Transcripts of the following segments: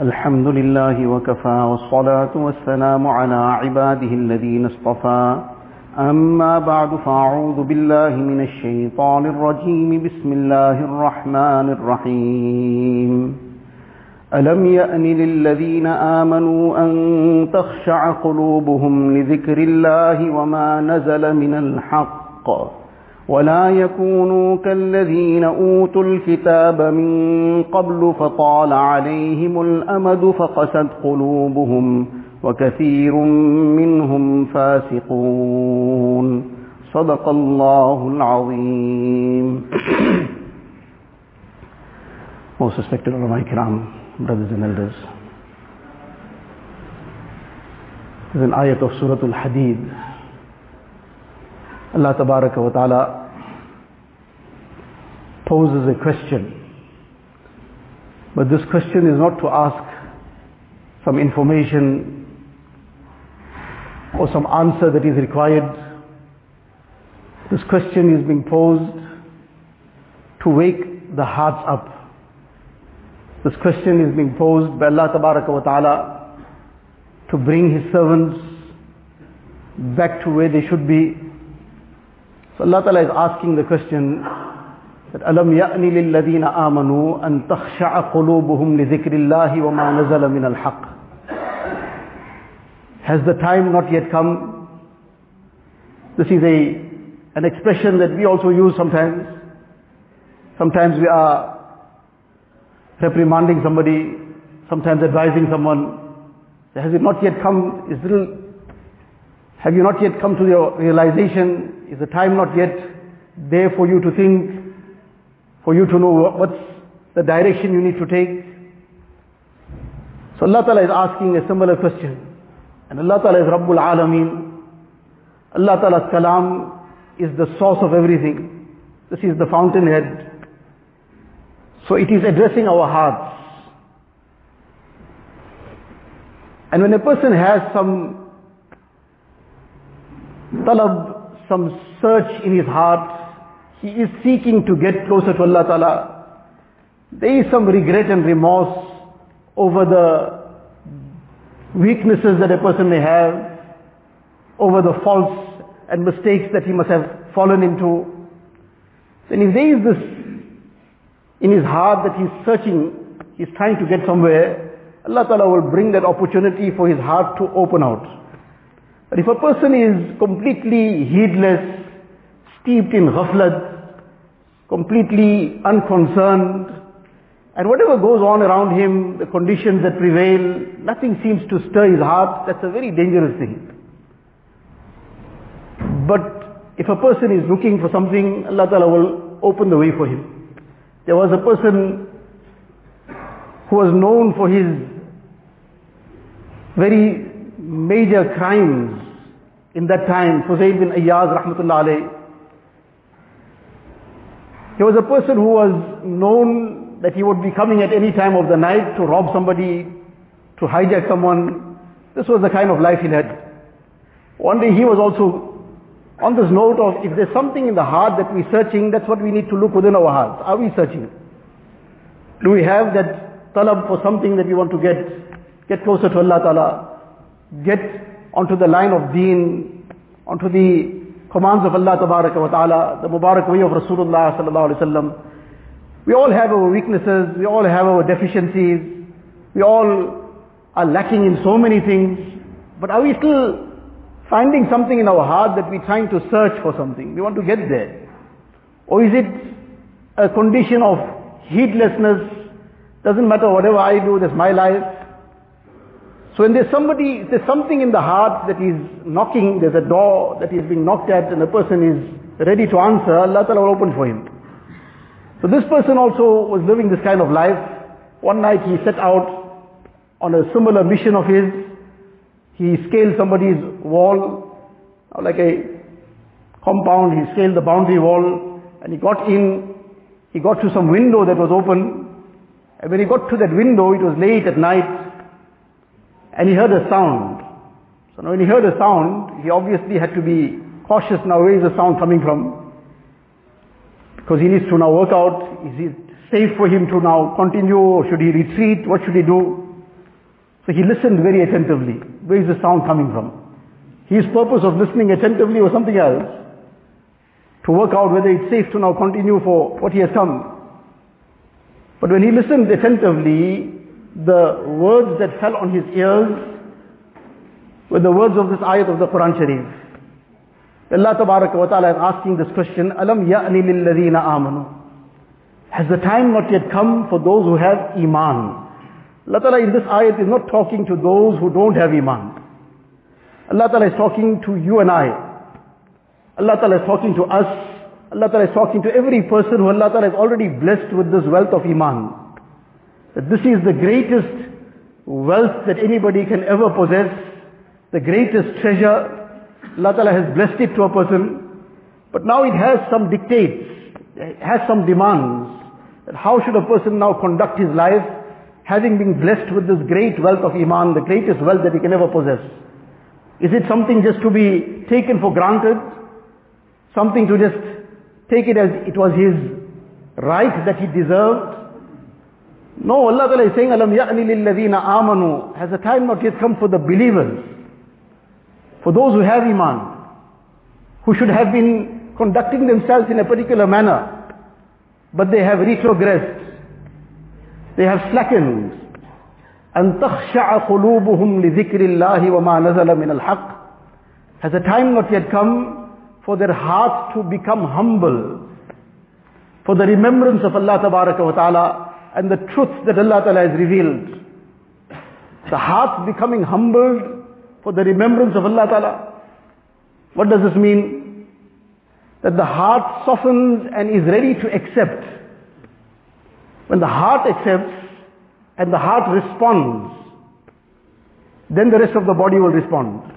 الحمد لله وكفى والصلاة والسلام على عباده الذين اصطفى. أما بعد فأعوذ بالله من الشيطان الرجيم. بسم الله الرحمن الرحيم. ألم يأن للذين آمنوا أن تخشع قلوبهم لذكر الله وما نزل من الحق؟ ولا يكونوا كالذين أوتوا الكتاب من قبل فطال عليهم الأمد فقست قلوبهم وكثير منهم فاسقون صدق الله العظيم Most respected ulama kiram, brothers and elders. This is an ayat of Surah Al-Hadid. Allah Tabaraka wa Ta'ala poses a question. But this question is not to ask some information or some answer that is required. This question is being posed to wake the hearts up. This question is being posed by Allah Tabaraka wa Ta'ala to bring His servants back to where they should be. So Allah Ta'ala is asking the question that أَلَمْ يَأْنِ لِلَّذِينَ آمَنُوا أَن تَخْشَعَ قُلُوبُهُمْ لِذِكْرِ اللَّهِ وَمَا نَزَلَ مِنَ الْحَقِّ Has the time not yet come? This is a, an expression that we also use sometimes. Sometimes we are reprimanding somebody, sometimes advising someone. Has it not yet come? Is little, have you not yet come to your realization? is the time not yet there for you to think, for you to know what's the direction you need to take? So Allah Ta'ala is asking a similar question. And Allah Ta'ala is Rabbul Alameen. Allah Ta'ala's kalam is the source of everything. This is the fountainhead. So it is addressing our hearts. And when a person has some talab, some search in his heart, he is seeking to get closer to Allah Ta'ala. There is some regret and remorse over the weaknesses that a person may have, over the faults and mistakes that he must have fallen into. Then if there is this in his heart that he's searching, he's trying to get somewhere, Allah Ta'ala will bring that opportunity for his heart to open out. But if a person is completely heedless, steeped in ghaflat, completely unconcerned, and whatever goes on around him, the conditions that prevail, nothing seems to stir his heart, that's a very dangerous thing. But if a person is looking for something, Allah Ta'ala will open the way for him. There was a person who was known for his very major crimes in that time, Fuzail bin Ayyaz rahmatullah alayh. He was a person who was known that he would be coming at any time of the night to rob somebody, to hijack someone. This was the kind of life he led. One day he was also on this note of if there's something in the heart that we're searching, that's what we need to look within our hearts. Are we searching? Do we have that talab for something that we want to get, get closer to Allah Ta'ala, get onto the line of deen, onto the commands of Allah wa Ta'ala, the Mubarak way of Rasulullah Sallallahu Alaihi Wasallam. We all have our weaknesses, we all have our deficiencies, we all are lacking in so many things, but are we still finding something in our heart that we're trying to search for something. We want to get there. Or is it a condition of heedlessness? Doesn't matter whatever I do, that's my life. So when there's somebody, there's something in the heart that is knocking, there's a door that is being knocked at and the person is ready to answer, Allah Ta'ala will open for him. So this person also was living this kind of life. One night he set out on a similar mission of his, he scaled somebody's wall, like a compound, he scaled the boundary wall, and he got in, he got to some window that was open, and when he got to that window, it was late at night, and he heard a sound. So now when he heard a sound, he obviously had to be cautious now, where is the sound coming from? Because he needs to now work out, is it safe for him to now continue, or should he retreat, what should he do? So he listened very attentively. Where is the sound coming from? His purpose of listening attentively was something else. To work out whether it's safe to now continue for what he has come. But when he listened attentively, the words that fell on his ears were the words of this ayat of the Quran Sharif. Allah wa Ta'ala is asking this question, Alam ya'ni lilladhina amanu. Has the time not yet come for those who have iman? Allah Ta'ala in this ayat is not talking to those who don't have iman. Allah Ta'ala is talking to you and I. Allah Ta'ala is talking to us. Allah Ta'ala is talking to every person who Allah Ta'ala is already blessed with this wealth of iman. That this is the greatest wealth that anybody can ever possess, the greatest treasure. Allah Ta'ala has blessed it to a person, but now it has some dictates, it has some demands. That how should a person now conduct his life, having been blessed with this great wealth of iman, the greatest wealth that he can ever possess? Is it something just to be taken for granted? Something to just take it as it was his right that he deserved? No, Allah Ta'ala is saying, Alam ya'ni lilladhina amanu. Has the time not yet come for the believers? For those who have iman, who should have been conducting themselves in a particular manner, but they have retrogressed. They have slackened. أن تخشع قلوبهم لذكر الله وما نزل من الحق Has the time not yet come for their hearts to become humble for the remembrance of Allah Tabaraka wa Ta'ala and the truths that Allah Ta'ala has revealed. The heart becoming humbled for the remembrance of Allah Ta'ala. What does this mean? That the heart softens and is ready to accept. When the heart accepts, and the heart responds, then the rest of the body will respond.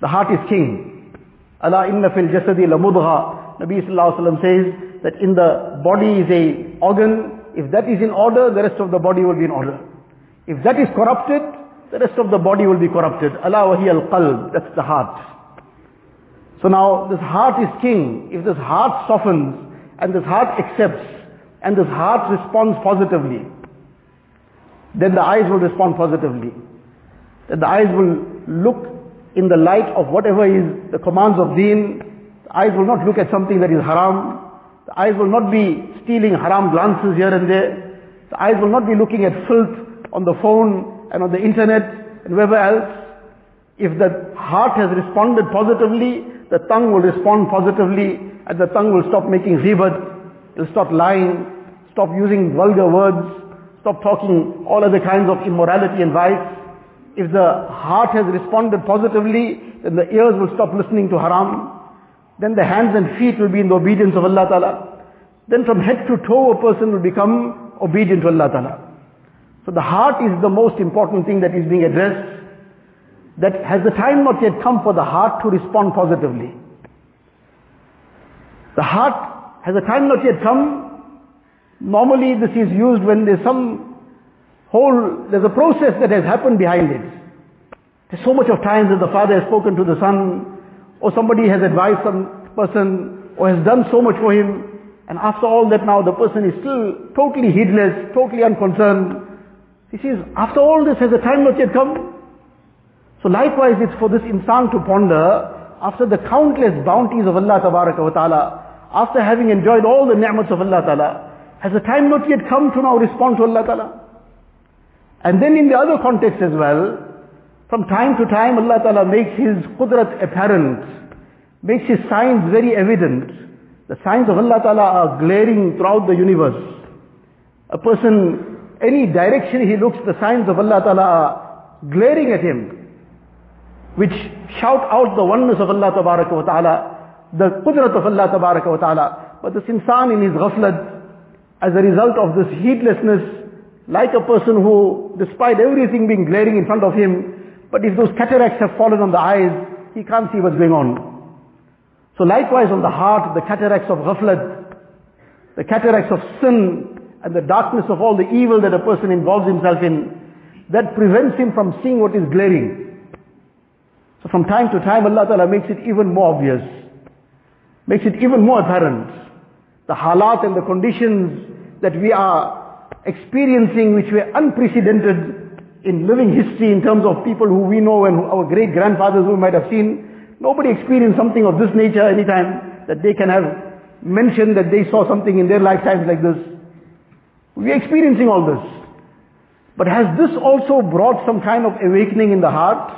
The heart is king. Allah inna fil jasadi la mudgha. Nabi sallallahu says that in the body is a organ. If that is in order, the rest of the body will be in order. If that is corrupted, the rest of the body will be corrupted. Allah wahi al qalb. That's the heart. So now this heart is king. If this heart softens and this heart accepts and this heart responds positively, then the eyes will respond positively. That the eyes will look in the light of whatever is the commands of deen. The eyes will not look at something that is haram. The eyes will not be stealing haram glances here and there. The eyes will not be looking at filth on the phone and on the internet and wherever else. If the heart has responded positively, the tongue will respond positively and the tongue will stop making ghibat, it will stop lying, stop using vulgar words, Stop talking all other kinds of immorality and vice. If the heart has responded positively, then the ears will stop listening to haram. Then the hands and feet will be in the obedience of Allah Ta'ala. Then from head to toe a person will become obedient to Allah Ta'ala. So the heart is the most important thing that is being addressed. That has the time not yet come for the heart to respond positively. The heart, has the time not yet come Normally this is used when there's some whole, there's a process that has happened behind it. There's so much of times that the father has spoken to the son, or somebody has advised some person, or has done so much for him, and after all that now the person is still totally heedless, totally unconcerned. He says, after all this has the time not yet come? So likewise it's for this insan to ponder, after the countless bounties of Allah Ta'ala, after having enjoyed all the ni'mats of Allah Ta'ala, has the time not yet come to now respond to Allah Ta'ala? And then in the other context as well, from time to time Allah Ta'ala makes His qudrat apparent, makes His signs very evident. The signs of Allah Ta'ala are glaring throughout the universe. A person, any direction he looks, the signs of Allah Ta'ala are glaring at him, which shout out the oneness of Allah Ta'ala, the qudrat of Allah Ta'ala. But this insan in his ghaflat, as a result of this heedlessness, like a person who, despite everything being glaring in front of him, but if those cataracts have fallen on the eyes, he can't see what's going on. So likewise on the heart, the cataracts of ghaflat, the cataracts of sin, and the darkness of all the evil that a person involves himself in, that prevents him from seeing what is glaring. So from time to time Allah Ta'ala makes it even more obvious, makes it even more apparent. The halat and the conditions that we are experiencing which were unprecedented in living history in terms of people who we know and our great grandfathers who might have seen. Nobody experienced something of this nature anytime that they can have mentioned that they saw something in their lifetimes like this. We are experiencing all this. But has this also brought some kind of awakening in the heart?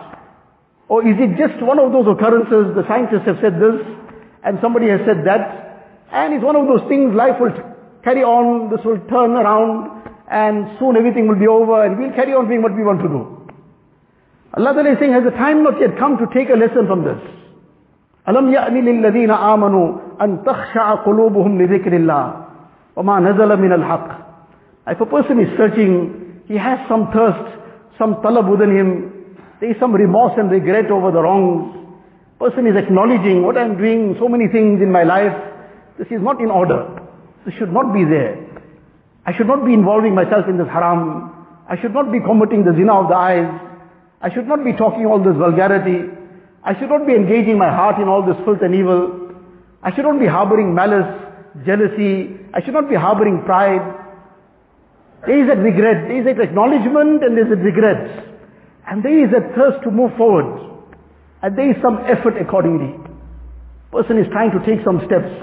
Or is it just one of those occurrences, the scientists have said this, and somebody has said that, and it's one of those things, life will carry on, this will turn around, and soon everything will be over, and we'll carry on doing what we want to do. Allah Ta'ala is saying, has the time not yet come to take a lesson from this? ألم يأن للذين آمنوا أن تخشع قلوبهم لذكر الله وما نزل من الحق If a person is searching, he has some thirst, some talab within him, there is some remorse and regret over the wrongs. Person is acknowledging what I'm doing, so many things in my life. This is not in order. This should not be there. I should not be involving myself in this haram. I should not be committing the zina of the eyes. I should not be talking all this vulgarity. I should not be engaging my heart in all this filth and evil. I should not be harboring malice, jealousy. I should not be harboring pride. There is a regret. There is an acknowledgement and there is a regret. And there is a thirst to move forward. And there is some effort accordingly. Person is trying to take some steps.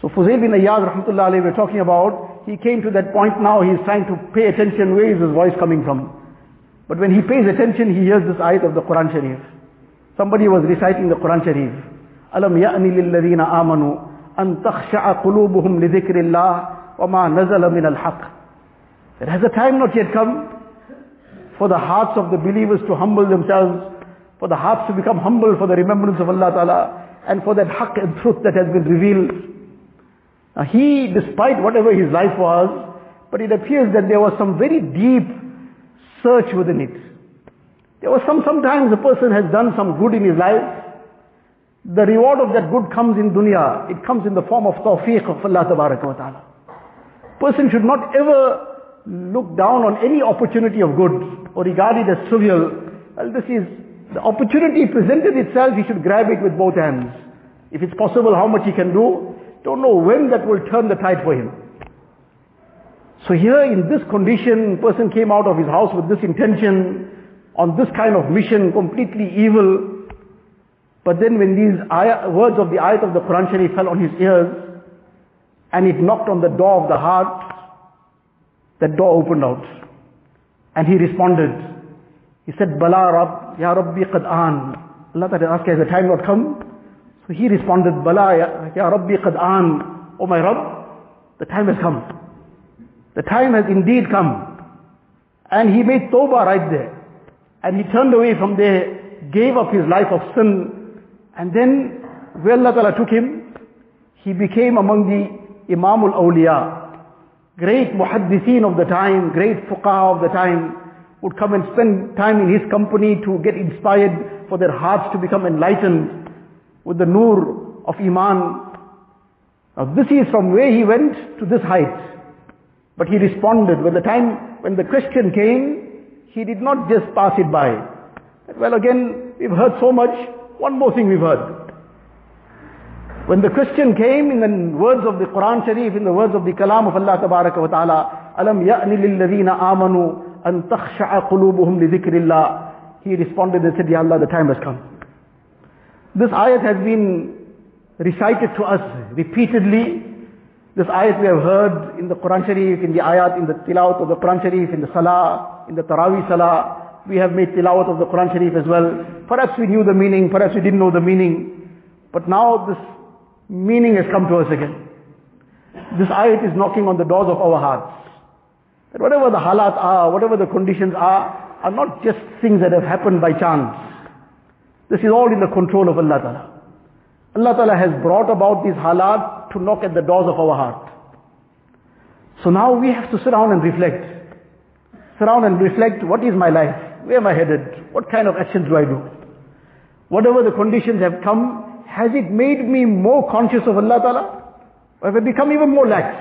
So Fuzail bin Ayyad rahmatullah alayhi, we're talking about, he came to that point now, he's trying to pay attention, where is his voice coming from? But when he pays attention, he hears this ayat of the Quran Sharif. Somebody was reciting the Quran Sharif. أَلَمْ يَأْنِ لِلَّذِينَ آمَنُوا أَن تَخْشَعَ قُلُوبُهُمْ لِذِكْرِ اللَّهِ وَمَا نَزَلَ مِنَ الْحَقِّ That has the time not yet come for the hearts of the believers to humble themselves, for the hearts to become humble for the remembrance of Allah Ta'ala, and for that haqq and truth that has been revealed. Now he, despite whatever his life was, but it appears that there was some very deep search within it. There was some, sometimes a person has done some good in his life. The reward of that good comes in dunya. It comes in the form of tawfiq of Allah wa ta'ala. Person should not ever look down on any opportunity of good or regard it as trivial. Well, this is, the opportunity presented itself, he should grab it with both hands. If it's possible, how much he can do, don't know when that will turn the tide for him. So here in this condition, person came out of his house with this intention, on this kind of mission, completely evil. But then when these ayah, words of the ayat of the Quran Sharif fell on his ears, and it knocked on the door of the heart, that door opened out. And he responded. He said, Bala Rab, Ya Rabbi qad an. Allah Ta'ala asked, has the time not come? So he responded, Bala Ya, ya Rabbi qad an. Oh my Rabb, the time has come. The time has indeed come. And he made tawbah right there. And he turned away from there, gave up his life of sin. And then, where Allah Ta'ala took him, he became among the Imam al-Awliya. Great muhaddithin of the time, great fuqaha of the time, would come and spend time in his company to get inspired for their hearts to become enlightened with the nur of Iman. Now this is from where he went to this height. But he responded when the time, when the question came, he did not just pass it by. Well again, we've heard so much, one more thing we've heard. When the question came in the words of the Quran Sharif, in the words of the Kalam of Allah Tabaraka wa Ta'ala, أَلَمْ يَأْنِ لِلَّذِينَ آمَنُوا أَن تَخْشَعَ قُلُوبُهُمْ لِذِكْرِ اللَّهِ He responded and said, Ya Allah, the time has come. This ayat has been recited to us repeatedly. this ayat we have heard in the Quran Sharif, in the ayat, in the tilawat of the Quran Sharif, in the salah, in the Taraweeh salah. We have made tilawat of the Quran Sharif as well. Perhaps we knew the meaning, perhaps we didn't know the meaning. But now this meaning has come to us again. This ayat is knocking on the doors of our hearts. That whatever the halat are, whatever the conditions are, are not just things that have happened by chance. This is all in the control of Allah Ta'ala. Allah Ta'ala has brought about these halat to knock at the doors of our heart. So now we have to sit down and reflect. Sit down and reflect, what is my life? Where am I headed? What kind of actions do I do? Whatever the conditions have come, has it made me more conscious of Allah Ta'ala? Or have I become even more lax?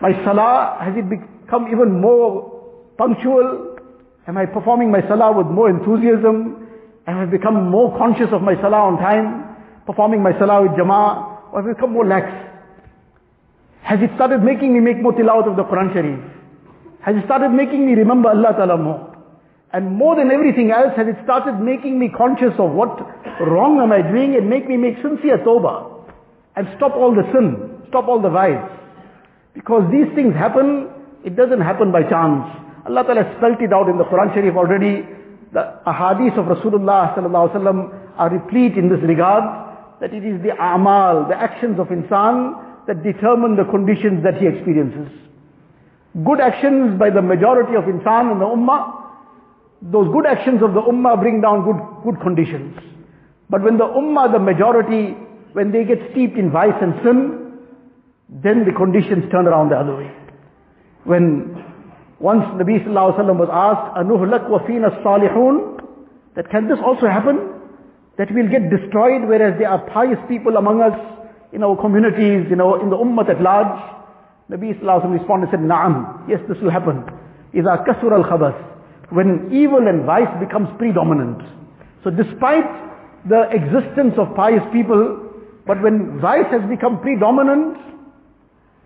My salah, has it become even more punctual? Am I performing my salah with more enthusiasm? Have I become more conscious of my salah on time? Performing my salah with jama'ah? Or have become more lax? Has it started making me make more tilawat of the Quran Sharif? Has it started making me remember Allah Ta'ala more? And more than everything else, has it started making me conscious of what wrong am I doing and make me make sincere tawbah and stop all the sin, stop all the vice. Because these things happen, it doesn't happen by chance. Allah Ta'ala spelt it out in the Quran Sharif already. The ahadith of Rasulullah Sallallahu Alaihi Wasallam are replete in this regard, that it is the amal, the actions of insan that determine the conditions that he experiences. Good actions by the majority of insan in the ummah, those good actions of the ummah bring down good, good conditions. But when the ummah, the majority, when they get steeped in vice and sin, then the conditions turn around the other way. When once Nabi Sallallahu Alaihi Wasallam was asked, Anuhlak wa fina salihun, that can this also happen? That we'll get destroyed whereas there are pious people among us, in our communities, in, our, in the ummah at large? Nabi Sallallahu Alaihi Wasallam responded and said, Na'am, yes this will happen. إذا كسر الخبث when evil and vice becomes predominant. So despite the existence of pious people, but when vice has become predominant,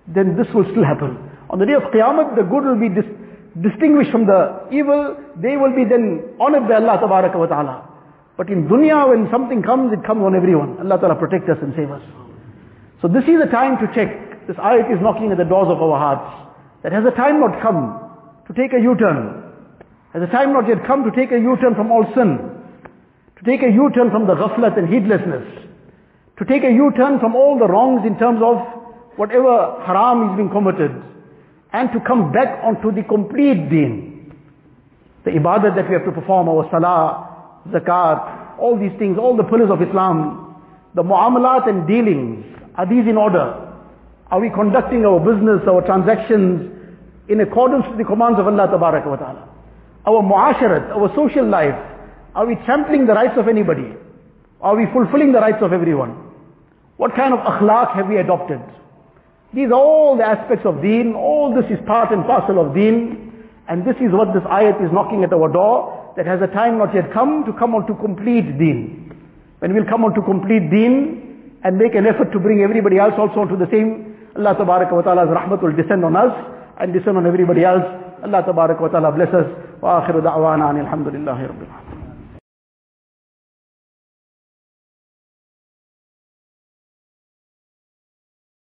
then this will still happen. On the day of Qiyamah, the good will be dis- distinguished from the evil, they will be then honored by Allah wa ta'ala. But in dunya, when something comes, it comes on everyone. Allah ta'ala protect us and save us. So this is the time to check. This ayat is knocking at the doors of our hearts. That has a time not come to take a U-turn. Has the time not yet come to take a U-turn from all sin? To take a U-turn from the ghaflat and heedlessness? To take a U-turn from all the wrongs in terms of whatever haram is being committed? And to come back onto the complete deen. The ibadah that we have to perform, our salah, zakat, all these things, all the pillars of Islam, the muamalat and dealings, are these in order? Are we conducting our business, our transactions in accordance with the commands of Allah Ta'ala? our muasharat, our social life, are we trampling the rights of anybody? Are we fulfilling the rights of everyone? What kind of akhlaq have we adopted? These are all the aspects of deen, all this is part and parcel of deen, and this is what this ayat is knocking at our door, that has a time not yet come to come on to complete deen. When we'll come on to complete deen, and make an effort to bring everybody else also to the same, Allah wa ta'ala's rahmat will descend on us, and descend on everybody else. Allah wa ta'ala bless us. وآخر دعوانا عن الحمد لله رب العالمين